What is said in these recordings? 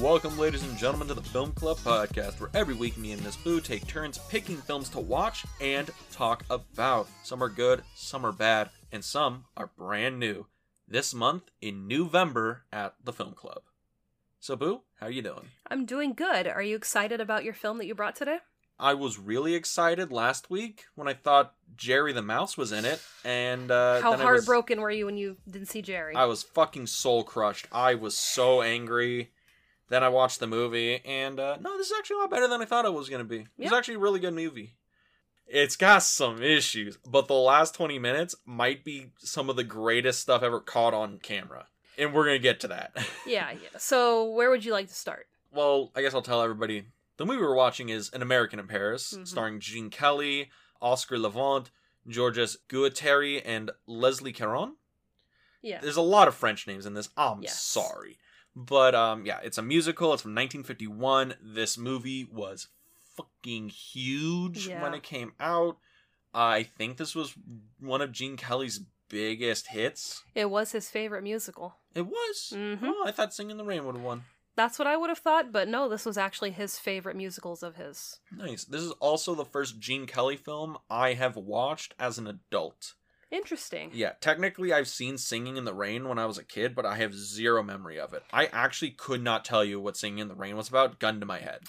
Welcome, ladies and gentlemen, to the Film Club podcast, where every week me and Miss Boo take turns picking films to watch and talk about. Some are good, some are bad, and some are brand new. This month in Newvember at the Film Club. So, Boo, how are you doing? I'm doing good. Are you excited about your film that you brought today? I was really excited last week when I thought Jerry the Mouse was in it, and uh, How then I was- heartbroken were you when you didn't see Jerry? I was fucking soul crushed. I was so angry. Then I watched the movie, and uh, no, this is actually a lot better than I thought it was going to be. It's actually a really good movie. It's got some issues, but the last 20 minutes might be some of the greatest stuff ever caught on camera. And we're going to get to that. yeah, yeah. So where would you like to start? well, I guess I'll tell everybody. The movie we're watching is An American in Paris, Mhm. starring Gene Kelly, Oscar Levant, Georges Guétary, and Leslie Caron. Yeah. There's a lot of French names in this. I'm Yes. sorry. But um yeah, it's a musical. It's from 1951. This movie was fucking huge Yeah. when it came out. I think this was one of Gene Kelly's biggest hits. It was his favorite musical. It was. Mhm. Oh, I thought Singing in the Rain would have won. That's what I would have thought, but no, this was actually his favorite musicals of his. Nice. This is also the first Gene Kelly film I have watched as an adult. Interesting. Yeah, technically I've seen Singing in the Rain when I was a kid, but I have zero memory of it. I actually could not tell you what Singing in the Rain was about, gun to my head.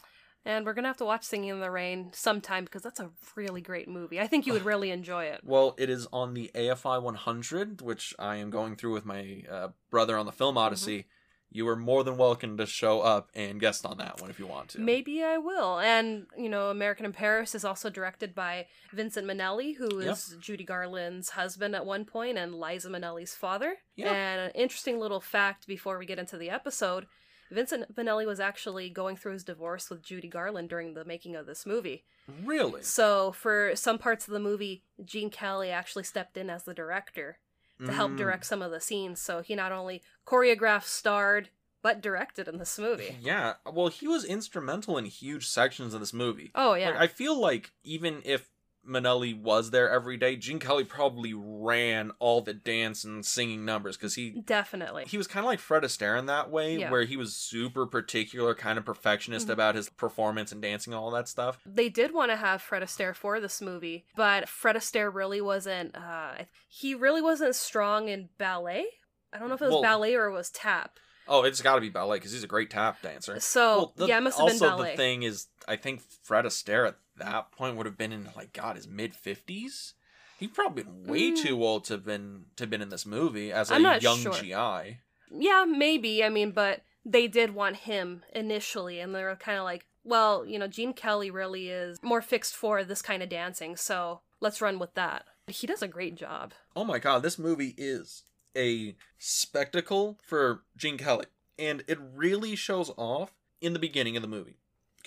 And we're gonna have to watch Singing in the Rain sometime because that's a really great movie. I think you would really enjoy it. Well, it is on the AFI 100, which I am going through with my uh, brother on the Film Odyssey. You are more than welcome to show up and guest on that one if you want to. Maybe I will. And, you know, American in Paris is also directed by Vincent Minnelli, who is Judy Garland's husband at one point and Liza Minnelli's father. Yeah. And an interesting little fact before we get into the episode Vincent Minnelli was actually going through his divorce with Judy Garland during the making of this movie. Really? So, for some parts of the movie, Gene Kelly actually stepped in as the director to help Mm. direct some of the scenes. So, he not only choreographed, starred, but directed in this movie. Yeah, well, he was instrumental in huge sections of this movie. Oh, yeah. Like, I feel like even if Minnelli was there every day, Gene Kelly probably ran all the dance and singing numbers because he Definitely. he was kind of like Fred Astaire in that way, Yeah. where he was super particular, kind of perfectionist Mhm. about his performance and dancing and all that stuff. they did want to have Fred Astaire for this movie, but Fred Astaire really wasn't. Uh, he really wasn't strong in ballet. I don't know if it was Well- ballet or it was tap. Oh, it's got to be ballet because he's a great tap dancer. So Well, the- yeah, it must have also been ballet. the thing is, I think Fred Astaire that point would have been in like God his mid fifties. He'd probably been way Mm. too old to have been to have been in this movie as a I'm not young sure. GI. Yeah, maybe. I mean, but they did want him initially, and they were kind of like, well, you know, Gene Kelly really is more fixed for this kind of dancing, so let's run with that. He does a great job. Oh my god, this movie is a spectacle for Gene Kelly. And it really shows off in the beginning of the movie.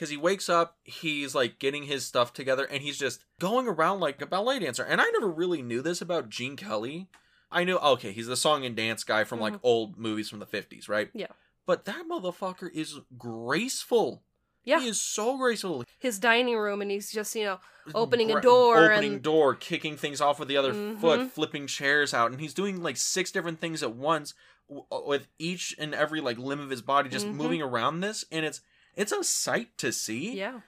Because he wakes up, he's like getting his stuff together, and he's just going around like a ballet dancer. And I never really knew this about Gene Kelly. I knew, okay, he's the song and dance guy from like Mhm. old movies from the 50s, right? Yeah. But that motherfucker is graceful. Yeah. He is so graceful. His dining room, and he's just, you know, Opening a door opening and- door, kicking things off with the other Mhm. foot, flipping chairs out, and he's doing like six different things at once w- with each and every like limb of his body just Mhm. moving around this, and it's it's a sight to see. yeah.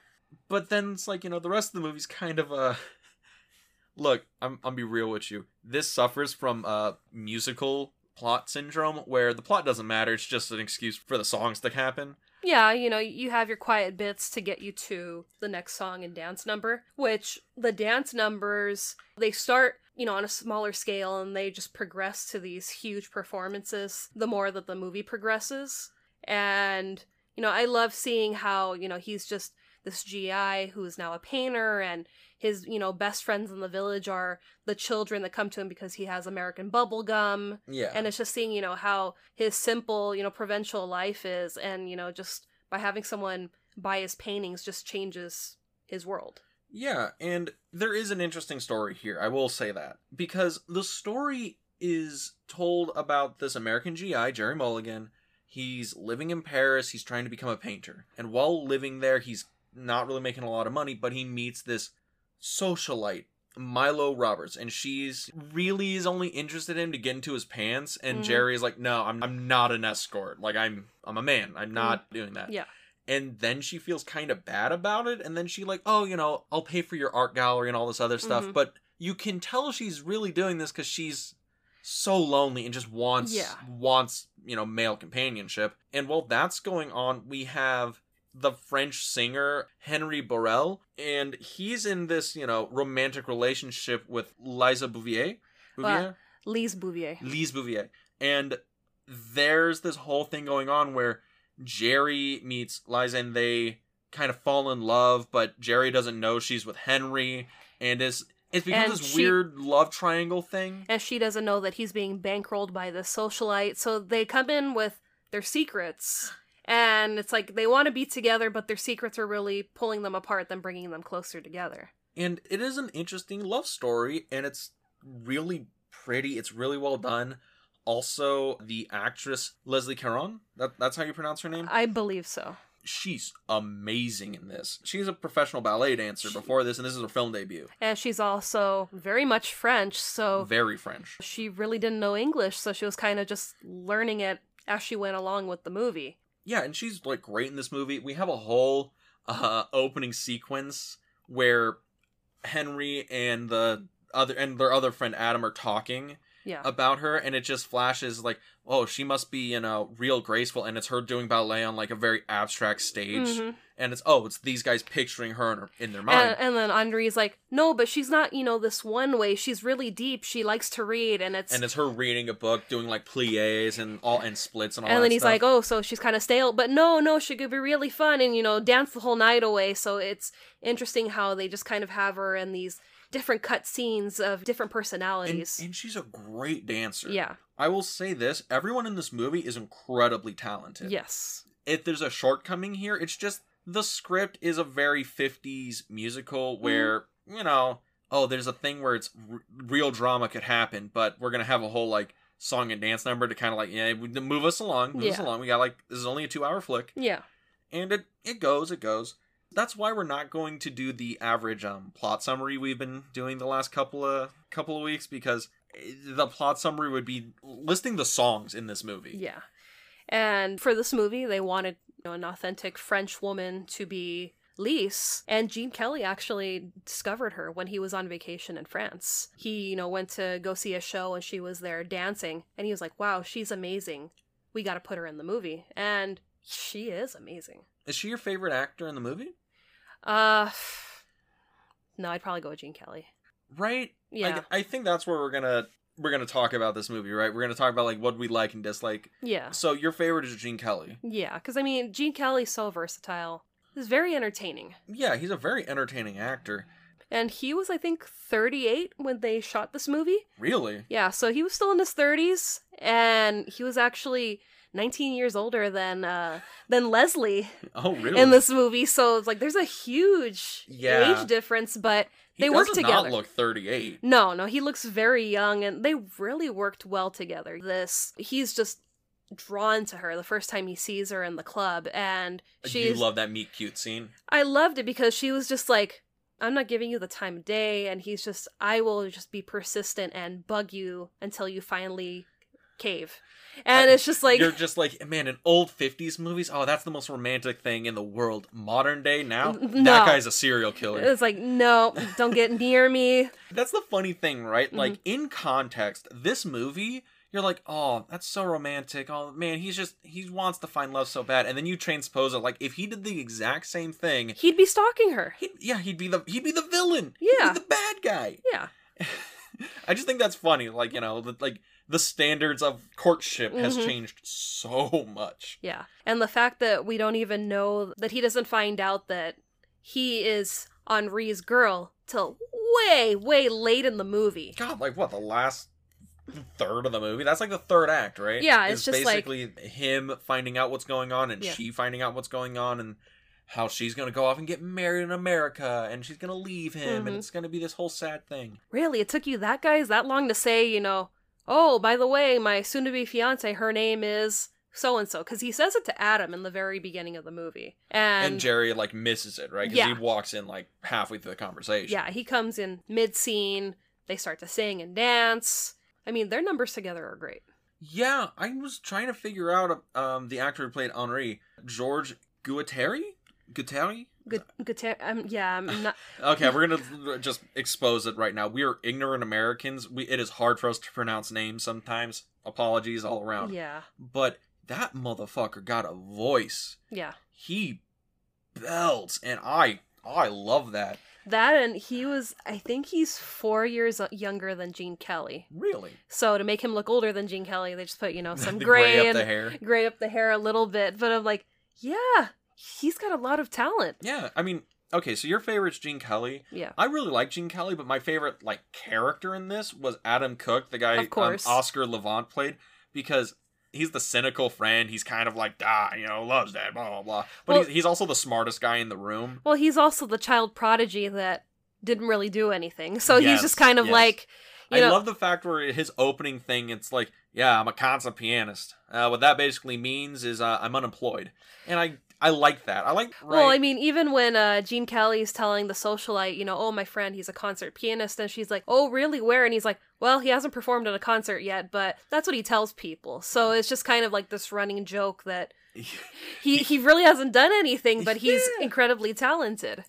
But then it's like you know the rest of the movie's kind of a. Look, I'm I'm be real with you. This suffers from uh musical plot syndrome where the plot doesn't matter. It's just an excuse for the songs to happen. Yeah, you know, you have your quiet bits to get you to the next song and dance number, which the dance numbers, they start, you know, on a smaller scale and they just progress to these huge performances the more that the movie progresses. And, you know, I love seeing how, you know, he's just this GI who is now a painter and his, you know, best friends in the village are the children that come to him because he has American bubble gum Yeah. and it's just seeing you know how his simple you know provincial life is and you know just by having someone buy his paintings just changes his world Yeah, and there is an interesting story here, I will say that. Because the story is told about this American GI, Jerry Mulligan. He's living in Paris, he's trying to become a painter. And while living there, he's not really making a lot of money, but he meets this socialite Milo Roberts, and she's really is only interested in him to get into his pants, and Mhm. Jerry is like, "No, I'm I'm not an escort. Like I'm I'm a man. I'm not doing that." Yeah. And then she feels kind of bad about it, and then she like, "Oh, you know, I'll pay for your art gallery and all this other stuff." Mhm. But you can tell she's really doing this because she's so lonely and just wants Yeah. wants you know male companionship. And while that's going on, we have the French singer Henry Baurel, and he's in this, you know, romantic relationship with Liza Bouvier. Bouvier? Lise Bouvier. Lise Bouvier. And there's this whole thing going on where Jerry meets Liza and they kind of fall in love, but Jerry doesn't know she's with Henry, and is it's become And this she- weird love triangle thing. And she doesn't know that he's being bankrolled by the socialite. So they come in with their secrets. And it's like they want to be together, but their secrets are really pulling them apart than bringing them closer together. And it is an interesting love story, and it's really pretty. It's really well done. Also, the actress Leslie Caron, that, that's how you pronounce her name? I believe so. She's amazing in this. She's a professional ballet dancer before this, and this is her film debut. And she's also very much French, so Very French. she really didn't know English, so she was kind of just learning it as she went along with the movie. Yeah, and she's like great in this movie. We have a whole uh opening sequence where Henry and the other and their other friend Adam are talking Yeah. about her and it just flashes like oh she must be you know real graceful and it's her doing ballet on like a very abstract stage Mhm. and it's oh it's these guys picturing her in, her, in their mind And, and then Andre's like, no, but she's not, you know, this one way. She's really deep. She likes to read, and it's. and it's her reading a book doing like plies and all and splits and all and then he's stuff. like, oh, so she's kind of stale. But no, no, she could be really fun and, you know, dance the whole night away. So it's interesting how they just kind of have her in these different cut scenes of different personalities. and she's a great dancer yeah. i will say this everyone in this movie is incredibly talented Yes. if there's a shortcoming here, it's just the script is a very 50s musical mm-hmm. where, you know, oh, there's a thing where it's r- real drama could happen, but we're going to have a whole, like, song and dance number to kind of, like, yeah, move us along, move us along. We got, like, this is only a two hour flick. Yeah. And it, it goes, it goes. That's why we're not going to do the average um, plot summary we've been doing the last couple of couple of weeks because eh, the plot summary would be listing the songs in this movie. Yeah. And for this movie, they wanted you know, an authentic French woman to be Lise, and Gene Kelly actually discovered her when he was on vacation in France. He, you know, went to go see a show and she was there dancing, and he was like, "Wow, she's amazing. We got to put her in the movie." And she is amazing. Is she your favorite actor in the movie? Uh No, I'd probably go with Gene Kelly. Right? Yeah. I, I think that's where we're gonna we're gonna talk about this movie, right? We're gonna talk about like what we like and dislike. yeah. So your favorite is Gene Kelly. Yeah, cuz I mean, Gene Kelly's so versatile. He's very entertaining. Yeah, he's a very entertaining actor. And he was, I think, 38 when they shot this movie. Really? Yeah, so he was still in his 30s, and he was actually 19 years older than uh, than Leslie Oh, really? in this movie. So it's like there's a huge Yeah. age difference, but he they work does together. Not look thirty eight. no, no, he looks very young, and they really worked well together. This he's just drawn to her the first time he sees her in the club, and You love that meet cute scene. I loved it because she was just like, I'm not giving you the time of day. And he's just, I will just be persistent and bug you until you finally cave. And I- it's just like, You're just like, man, in old fifties movies, oh, that's the most romantic thing in the world. Modern day now, N- that guy's a serial killer. it's like, no, don't get near me. That's the funny thing, right? Mm-hmm. Like in context, this movie, you're like, oh, that's so romantic. Oh man, he's just he wants to find love so bad, and then you transpose it. Like if he did the exact same thing, He'd be stalking her. he'd, yeah, he'd be the he'd be the villain. Yeah. he'd be the bad guy. Yeah. I just think that's funny. Like you know, like the standards of courtship has Mhm. changed so much. Yeah. And the fact that we don't even know that he doesn't find out that he is Henri's girl till way, way late in the movie. God, like what the last third of the movie? That's like the third act, right? Yeah, it's Is just like- basically him finding out what's going on and Yeah. she finding out what's going on and how she's gonna go off and get married in America and she's gonna leave him Mhm. and it's gonna be this whole sad thing. Really? It took you that guys that long to say, you know, oh, by the way, my soon to be fiance, her name is so and so because he says it to Adam in the very beginning of the movie, and, And, Jerry like misses it, right? Because Yeah. he walks in like halfway through the conversation. yeah, he comes in mid scene. They start to sing and dance. I mean, their numbers together are great. Yeah, I was trying to figure out um the actor who played Henri, George Guétary. Guétary. Good, good. Ta- um, yeah, I'm not. Okay, we're gonna just expose it right now. We are ignorant Americans. We it is hard for us to pronounce names sometimes. Apologies all around. yeah, But that motherfucker got a voice. yeah. He belts, and I I love that. That and he was. I think he's four years younger than Gene Kelly. Really, So to make him look older than Gene Kelly, they just put you know some The gray, up and the hair. gray up the hair a little bit. But I'm like, yeah, he's got a lot of talent. Yeah, I mean, okay, so your favorite's Gene Kelly. Yeah. I really like Gene Kelly, but my favorite like character in this was Adam Cook, the guy Um, Oscar Levant played, because he's the cynical friend. He's kind of like, ah, you know, loves that, blah blah blah. But Well- he's, he's also the smartest guy in the room. Well, he's also the child prodigy that didn't really do anything. So he's just kind of yes. like, you I know, love the fact where his opening thing, it's like, yeah, I'm a concert pianist. Uh, what that basically means is uh, I'm unemployed, and I I like that. I like. Right, Well, I mean, even when uh, Gene is telling the socialite, you know, oh, my friend, he's a concert pianist, and she's like, oh, really? Where? And he's like, well, he hasn't performed at a concert yet, but that's what he tells people. So it's just kind of like this running joke that he he really hasn't done anything, but he's Yeah. incredibly talented.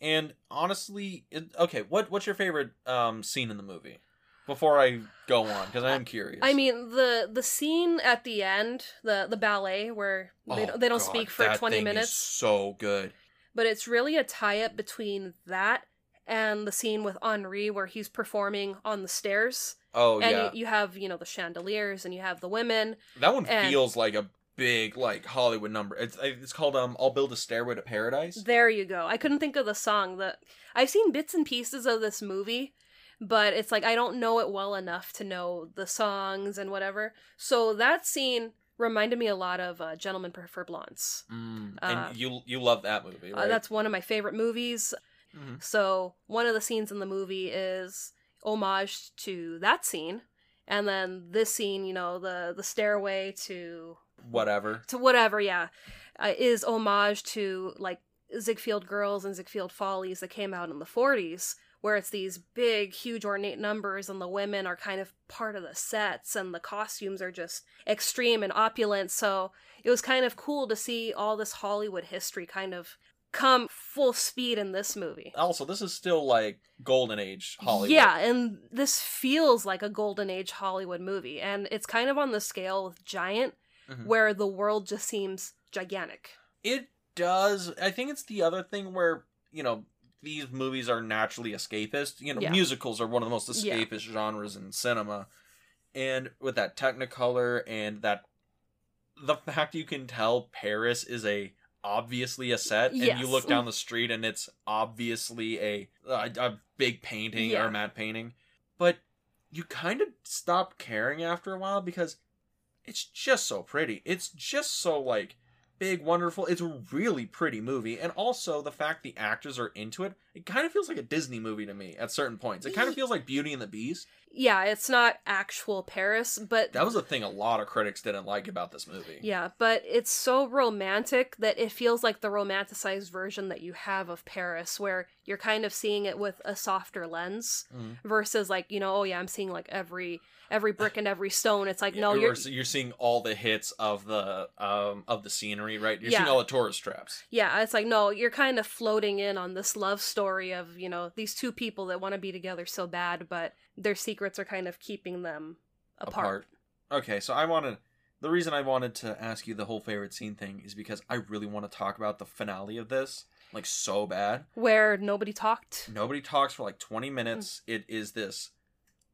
And honestly, it, okay, what what's your favorite um scene in the movie? Before I go on, because I am curious. I mean, the the scene at the end, the the ballet where they Oh, don't, they don't God, speak for twenty minutes, so good. but it's really a tie up between that and the scene with Henri where he's performing on the stairs. Oh and yeah, you, you have you know the chandeliers and you have the women that one and- feels like a big like Hollywood number. It's it's called um I'll build a stairway to paradise. there you go i couldn't think of the song that i've seen bits and pieces of this movie but it's like i don't know it well enough to know the songs and whatever. So that scene reminded me a lot of uh, gentlemen prefer blondes. Mm, Uh, and you you love that movie, uh, that's one of my favorite movies. Mhm. so one of the scenes in the movie is homage to that scene and then this scene you know the the stairway to whatever. to whatever, yeah, uh, is homage to like Ziegfeld Girls and Ziegfeld Follies that came out in the 40s, where it's these big, huge, ornate numbers, and the women are kind of part of the sets, and the costumes are just extreme and opulent. So it was kind of cool to see all this Hollywood history kind of come full speed in this movie. Also, this is still like golden age Hollywood. Yeah, and this feels like a golden age Hollywood movie, and it's kind of on the scale with Giant, Mhm. where the world just seems gigantic. It does. I think it's the other thing where, you know, these movies are naturally escapist. You know, Yeah. musicals are one of the most Yeah. escapist genres in cinema. And with that Technicolor and that the fact you can tell Paris is a obviously a set and you look down the street and it's obviously a a, a big painting or Yeah. a matte painting. But you kind of stop caring after a while because it's just so pretty. It's just so like big, wonderful. It's a really pretty movie, and also the fact the actors are into it. It kind of feels like a Disney movie to me at certain points. It kind of feels like Beauty and the Beast. Yeah, it's not actual Paris, but That was a thing a lot of critics didn't like about this movie. yeah, but it's so romantic that it feels like the romanticized version that you have of Paris, where you're kind of seeing it with a softer lens Mhm. versus like you know, oh yeah, I'm seeing like every every brick and every stone. It's like no, you're you're seeing all the hits of the um of the scenery, right? You're Yeah. seeing all the tourist traps. yeah, it's like no, you're kind of floating in on this love story of you know these two people that want to be together so bad, but their secrets are kind of keeping them apart. Okay, so I want to. The reason I wanted to ask you the whole favorite scene thing is because I really want to talk about the finale of this, like so bad. Where nobody talked. Nobody talks for like 20 minutes. Mm. It is this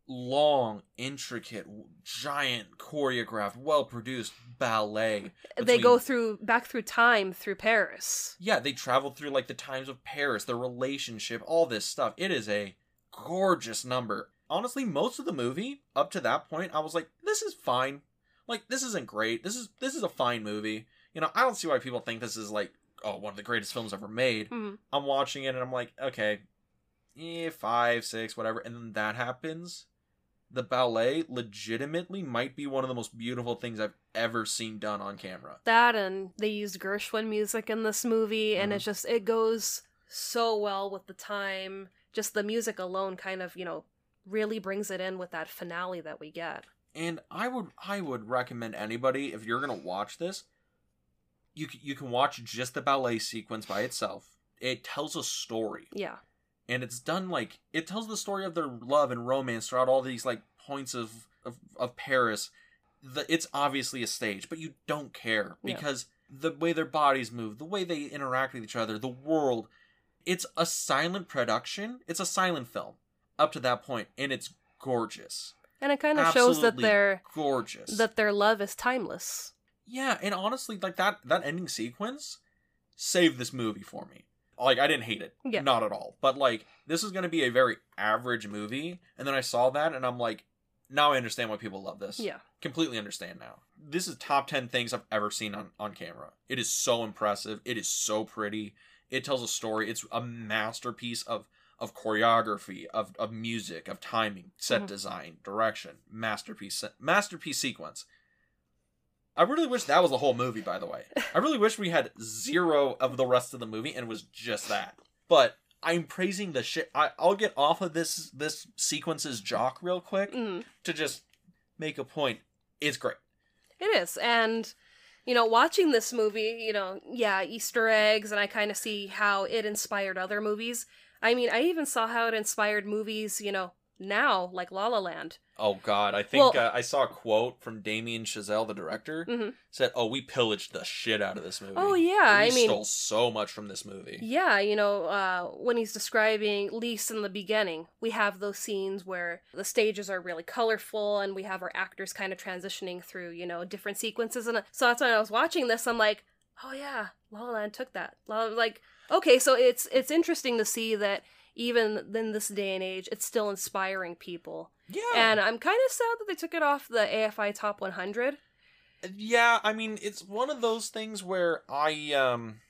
long, intricate, giant, choreographed, well produced ballet. They go through back through time through Paris. Yeah, they travel through like the times of Paris, their relationship, all this stuff. It is a gorgeous number. Honestly, most of the movie up to that point, I was like, this is fine. Like this isn't great. This is this is a fine movie. You know, I don't see why people think this is like oh one of the greatest films ever made. Mhm. I'm watching it and I'm like, okay, eh, five, six, whatever. And then that happens, the ballet legitimately might be one of the most beautiful things I've ever seen done on camera. That and they used Gershwin music in this movie, and Mhm. it's just it goes so well with the time. Just the music alone, kind of you know, really brings it in with that finale that we get. And I would I would recommend anybody if you're gonna watch this, you you can watch just the ballet sequence by itself. It tells a story, Yeah, and it's done like it tells the story of their love and romance throughout all these like points of of, of Paris. The, it's obviously a stage, but you don't care Yeah. because the way their bodies move, the way they interact with each other, the world. It's a silent production. It's a silent film up to that point, and it's gorgeous. and it kind of shows that their gorgeous. that their love is timeless. Yeah, and honestly, like that that ending sequence saved this movie for me. Like I didn't hate it, Yeah. not at all. But like this is going to be a very average movie, and then I saw that, and I'm like, now I understand why people love this. Yeah, completely understand now. This is top ten things I've ever seen on on camera. It is so impressive. It is so pretty. It tells a story. It's a masterpiece of of choreography, of of music, of timing, set Mhm. design, direction, masterpiece masterpiece sequence. I really wish that was the whole movie, by the way. I really wish we had zero of the rest of the movie and it was just that. But I'm praising the shit. I, I'll get off of this this sequence's jock real quick mm, to just make a point. It's great. it is, and you know, watching this movie, you know, yeah, Easter eggs, and I kind of see how it inspired other movies. I mean, I even saw how it inspired movies, you know, now like La La Land. Oh God, I think Well- uh, I saw a quote from Damien Chazelle, the director, Mhm. said, "Oh, we pillaged the shit out of this movie. Oh yeah, we I mean, stole so much from this movie." Yeah, you know, uh, when he's describing Lise in the beginning, we have those scenes where the stages are really colorful and we have our actors kind of transitioning through, you know, different sequences. And uh, so that's when I was watching this, I'm like, oh yeah, La La Land took that. La- Like, okay, so it's it's interesting to see that even in this day and age, it's still inspiring people. Yeah, And I'm kind of sad that they took it off the AFI Top 100. yeah. I mean, it's one of those things where I um,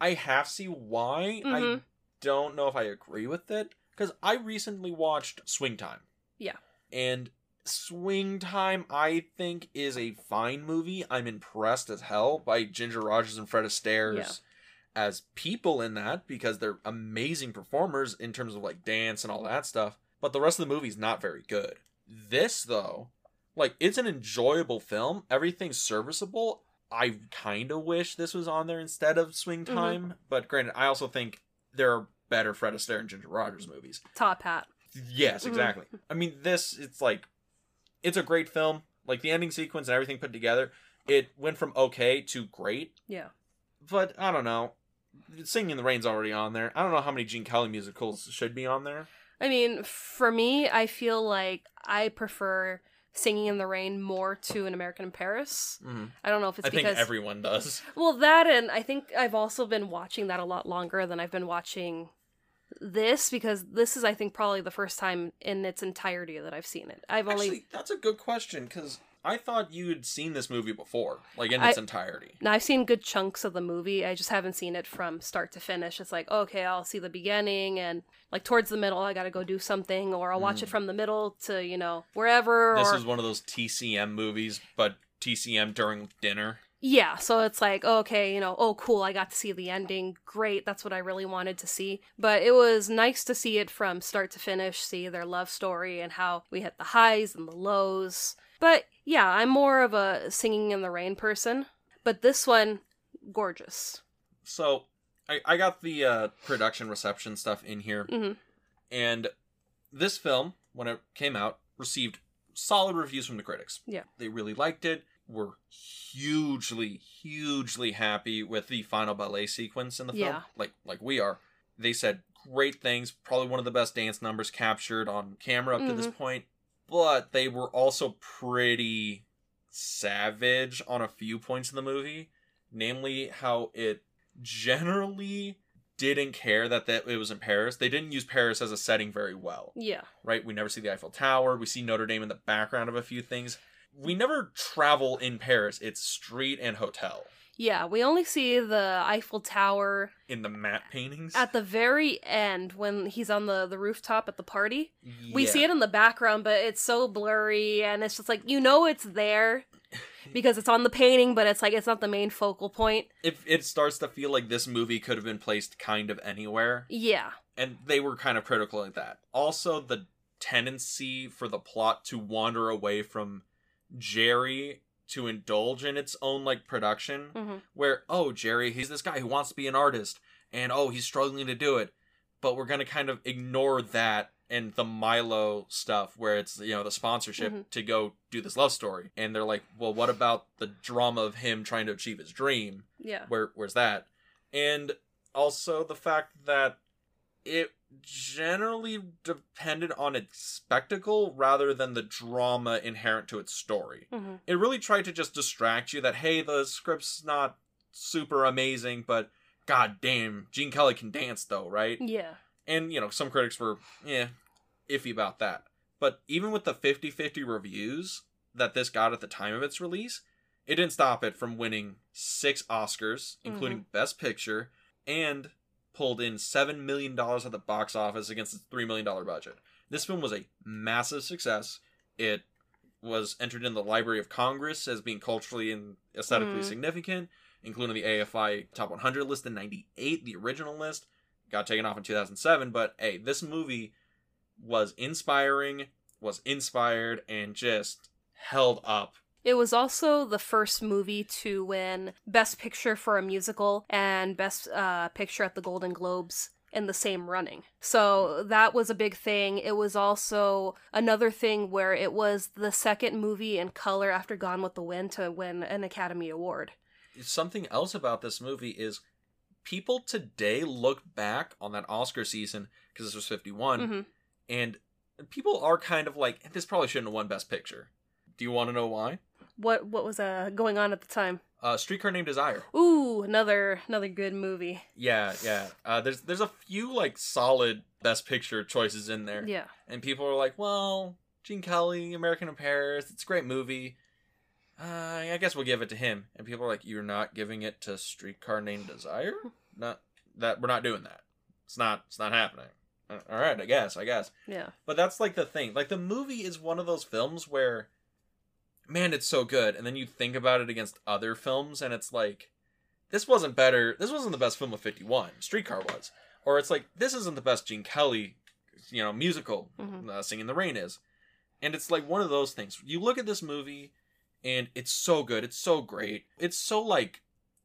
I half see why. I Mhm. don't know if I agree with it because I recently watched Swing Time. Yeah. and Swing Time, I think, is a fine movie. I'm impressed as hell by Ginger Rogers and Fred Astaire Yeah. As people in that because they're amazing performers in terms of like dance and all that stuff. But the rest of the movie's not very good. This though, like it's an enjoyable film. Everything's serviceable. I kind of wish this was on there instead of Swing Mhm. Time, but granted, I also think there are better Fred Astaire and Ginger Rogers movies. Top Hat. Yes, Mhm. exactly. I mean, this it's like it's a great film. Like the ending sequence and everything put together, it went from okay to great. Yeah. But I don't know. Singing in the Rain's already on there. I don't know how many Gene Kelly musicals should be on there. I mean, for me, I feel like I prefer Singing in the Rain more to An American in Paris. Mhm. I don't know if it's I think because everyone does. well that and I think I've also been watching that a lot longer than I've been watching this because this is I think probably the first time in its entirety that I've seen it. I've only Actually, that's a good question because I thought you had seen this movie before, like in I- its entirety. now I've seen good chunks of the movie. I just haven't seen it from start to finish. It's like, okay, I'll see the beginning and like towards the middle I got to go do something or I'll watch Mm. it from the middle to, you know, wherever This or is one of those TCM movies, but TCM during dinner. Yeah, so it's like, okay, you know, oh, cool, I got to see the ending. Great, that's what I really wanted to see. But it was nice to see it from start to finish, see their love story and how we hit the highs and the lows. But yeah, I'm more of a singing in the rain person. But this one, gorgeous. So I, I got the uh, production reception stuff in here, hmm and this film, when it came out, received solid reviews from the critics. Yeah. They really liked it. Were hugely, hugely happy with the final ballet sequence in the film. Yeah. Like like we are. They said great things, probably one of the best dance numbers captured on camera up to this Mm-hmm. point. But they were also pretty savage on a few points in the movie. Namely how it generally didn't care that, that it was in Paris. They didn't use Paris as a setting very well Yeah. right? We never see the Eiffel Tower. We see Notre Dame in the background of a few things. We never travel in Paris. It's street and hotel. Yeah, we only see the Eiffel Tower in the matte paintings. at the very end when he's on the, the rooftop at the party. We see it in the background, but it's so blurry and it's just like you know it's there because it's on the painting, but it's like it's not the main focal point. It, it starts to feel like this movie could have been placed kind of anywhere, Yeah. and they were kind of critical of that. Also, the tendency for the plot to wander away from Jerry to indulge in its own like production, hmm where oh Jerry, he's this guy who wants to be an artist, and oh he's struggling to do it, but we're gonna kind of ignore that and the Milo stuff where it's you know the sponsorship Mhm. to go do this love story, and they're like, well, what about the drama of him trying to achieve his dream? Yeah. Where where's that? And also the fact that it generally depended on its spectacle rather than the drama inherent to its story. Hmm it really tried to just distract you that hey the script's not super amazing but god damn gene kelly can dance though right? Yeah. and you know some critics were yeah iffy about that. But even with the 50-50 reviews that this got at the time of its release it didn't stop it from winning six oscars including best picture and pulled in $7 million at the box office against its $3 million budget this film was a massive success it was entered in the Library of Congress as being culturally and aesthetically Mhm. significant, including the AFI Top 100 list in 98, the original list. Got taken off in 2007, but hey, this movie was inspiring, was inspired, and just held up. It was also the first movie to win Best Picture for a musical and Best uh, Picture at the Golden Globes in the same running. So that was a big thing. It was also another thing where it was the second movie in color after Gone with the Wind to win an Academy Award. Something else about this movie is people today look back on that Oscar season, because this was 51, Mhm. and people are kind of like, this probably shouldn't have won Best Picture. Do you want to know why? What what was uh, going on at the time? Uh, Streetcar Named Desire. Ooh, another another good movie. Yeah, yeah. Uh, there's there's a few like solid best picture choices in there, Yeah. and people are like, "Well, Gene Kelly, American in Paris, it's a great movie. Uh, I guess we'll give it to him." And people are like, "You're not giving it to Streetcar Named Desire? Not that we're not doing that. It's not. It's not happening." Uh, All right, I guess. I guess. Yeah. But that's like the thing. Like the movie is one of those films where man, it's so good. And then you think about it against other films and it's like this wasn't better. This wasn't the best film of 51. Streetcar was. Or it's like this isn't the best Gene Kelly, you know, musical Mhm. uh, Singing the Rain is. And it's like one of those things. You look at this movie and it's so good. It's so great. It's so like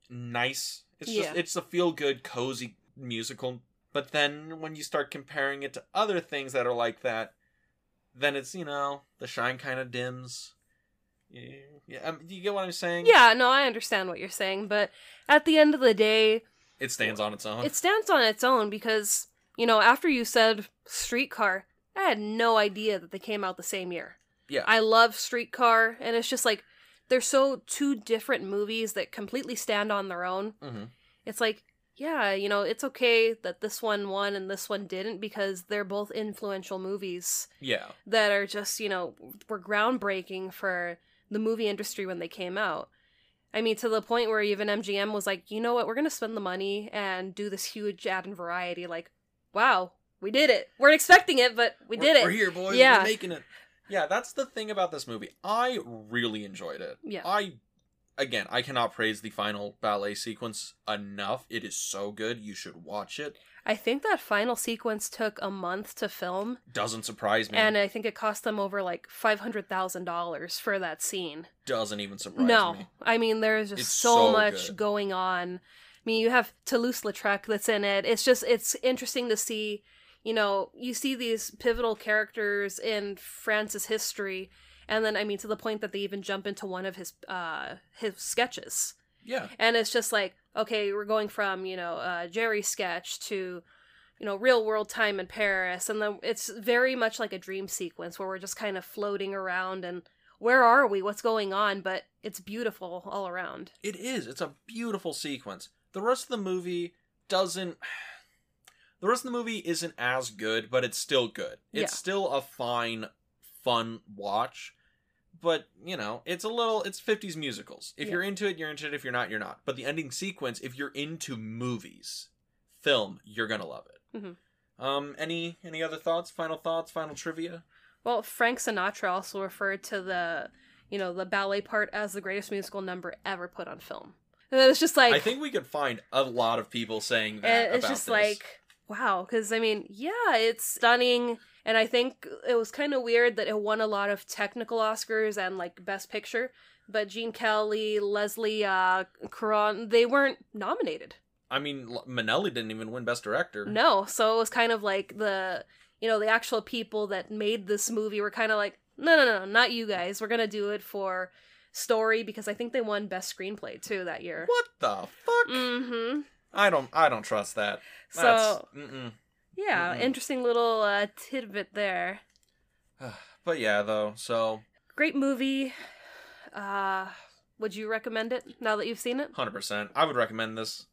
nice. It's Yeah. just it's a feel good cozy musical. But then when you start comparing it to other things that are like that, then it's you know the shine kind of dims. Yeah, yeah. Um, do you get what I'm saying? Yeah, no, I understand what you're saying, but at the end of the day, It stands on its own. it stands on its own because, you know, after you said Streetcar, I had no idea that they came out the same year. Yeah. I love Streetcar, and it's just like they're so two different movies that completely stand on their own. hmm It's like, yeah, you know, it's okay that this one won and this one didn't because they're both influential movies Yeah. that are just, you know, were groundbreaking for the movie industry when they came out. I mean, to the point where even MGM was like, you know what, we're going to spend the money and do this huge ad in variety. Like, wow, we did it. Weren't expecting it, but we We're- did it. We're here, boys. Yeah. We're making it. Yeah, that's the thing about this movie. I really enjoyed it. Yeah. I, again, I cannot praise the final ballet sequence enough. It is so good. You should watch it. I think that final sequence took a month to film, Doesn't surprise me. and I think it cost them over like $500,000 for that scene. doesn't even surprise no, me. No, I mean there's just so, so much good. going on. I mean, you have Toulouse-Lautrec that's in it. It's just it's interesting to see. You know, you see these pivotal characters in France's history, and then I mean to the point that they even jump into one of his uh his sketches, Yeah. and it's just like okay, we're going from you know uh, Jerry sketch to you know real world time in Paris, and then it's very much like a dream sequence where we're just kind of floating around and where are we? What's going on? But it's beautiful all around. It is. It's a beautiful sequence. The rest of the movie doesn't. The rest of the movie isn't as good, but it's still good. It's Yeah. still a fine, fun watch. but you know, it's a little it's 50s musicals. If Yeah. you're into it, you're into it. If you're not, you're not. But the ending sequence, if you're into movies, film, you're gonna love it. Mhm. Um, any any other thoughts? Final thoughts? Final trivia? Well, Frank Sinatra also referred to the, you know, the ballet part as the greatest musical number ever put on film. And it's just like I think we could find a lot of people saying that. it's just this. like wow, because I mean, yeah, it's stunning, and I think it was kind of weird that it won a lot of technical Oscars and like Best Picture, but Gene Kelly, Leslie uh, Caron, they weren't nominated. I mean, Minnelli didn't even win Best Director. No, so it was kind of like the you know the actual people that made this movie were kind of like no no no not you guys we're gonna do it for story because I think they won best screenplay too that year. What the fuck? Mm-hmm. I don't. I don't trust that. So. Yeah, mm-mm. interesting little uh, tidbit there. But yeah, though. So Great movie. Uh, would you recommend it now that you've seen it? hundred percent, I would recommend this.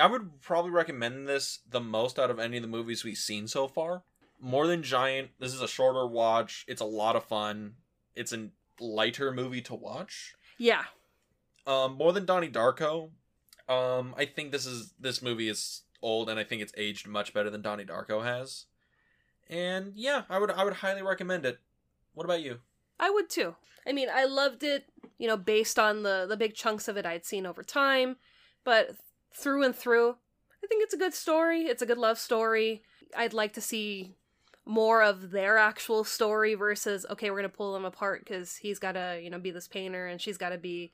I would probably recommend this the most out of any of the movies we've seen so far. More than Giant. This is a shorter watch. It's a lot of fun. It's a lighter movie to watch. Yeah. Um, more than Donnie Darko. Um, I think this is this movie is old, and I think it's aged much better than Donnie Darko has. And yeah, I would I would highly recommend it. What about you? I would too. I mean, I loved it, you know, based on the the big chunks of it I'd seen over time, but through and through, I think it's a good story. It's a good love story. I'd like to see more of their actual story versus okay, we're going to pull them apart cuz he's got to, you know, be this painter and she's got to be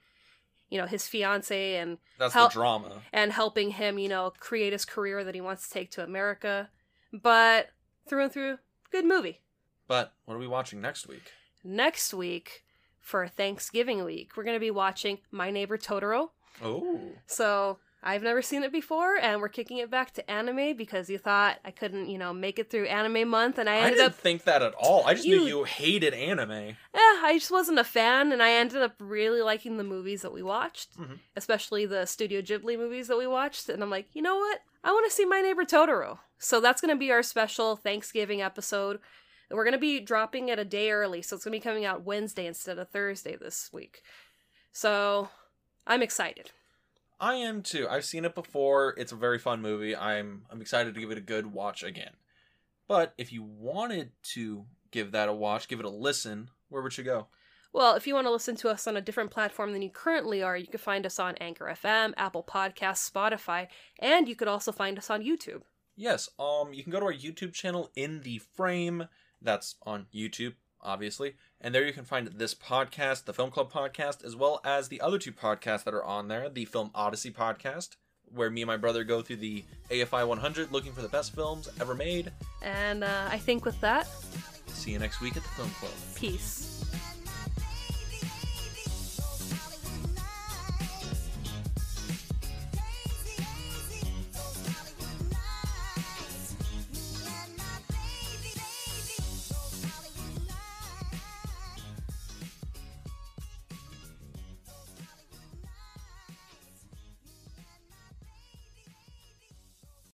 you know, his fiance and That's How- the drama. and helping him, you know, create his career that he wants to take to America. But through and through, good movie. But what are we watching next week? next week for Thanksgiving week, we're going to be watching My Neighbor Totoro. Oh, So I've never seen it before, and we're kicking it back to anime because you thought I couldn't, you know, make it through anime month, and I ended I, didn't up, think that at all. I just knew You- you hated anime. eh, I just wasn't a fan, and I ended up really liking the movies that we watched, Mhm. especially the Studio Ghibli movies that we watched, and I'm like, you know what? I want to see My Neighbor Totoro. So that's going to be our special Thanksgiving episode. We're going to be dropping it a day early, so it's going to be coming out Wednesday instead of Thursday this week. So I'm excited. I am too. I've seen it before. It's a very fun movie. I'm I'm excited to give it a good watch again. But if you wanted to give that a watch, give it a listen, where would you go? Well, if you want to listen to us on a different platform than you currently are, you can find us on Anchor FM, Apple Podcasts, Spotify, and you could also find us on YouTube. Yes, um you can go to our YouTube channel in the frame. That's on YouTube, obviously. And there you can find this podcast, the Film Club podcast, as well as the other two podcasts that are on there, the Film Odyssey podcast, where me and my brother go through the AFI 100 looking for the best films ever made. And uh, I think with that, See you next week at the Film Club. peace.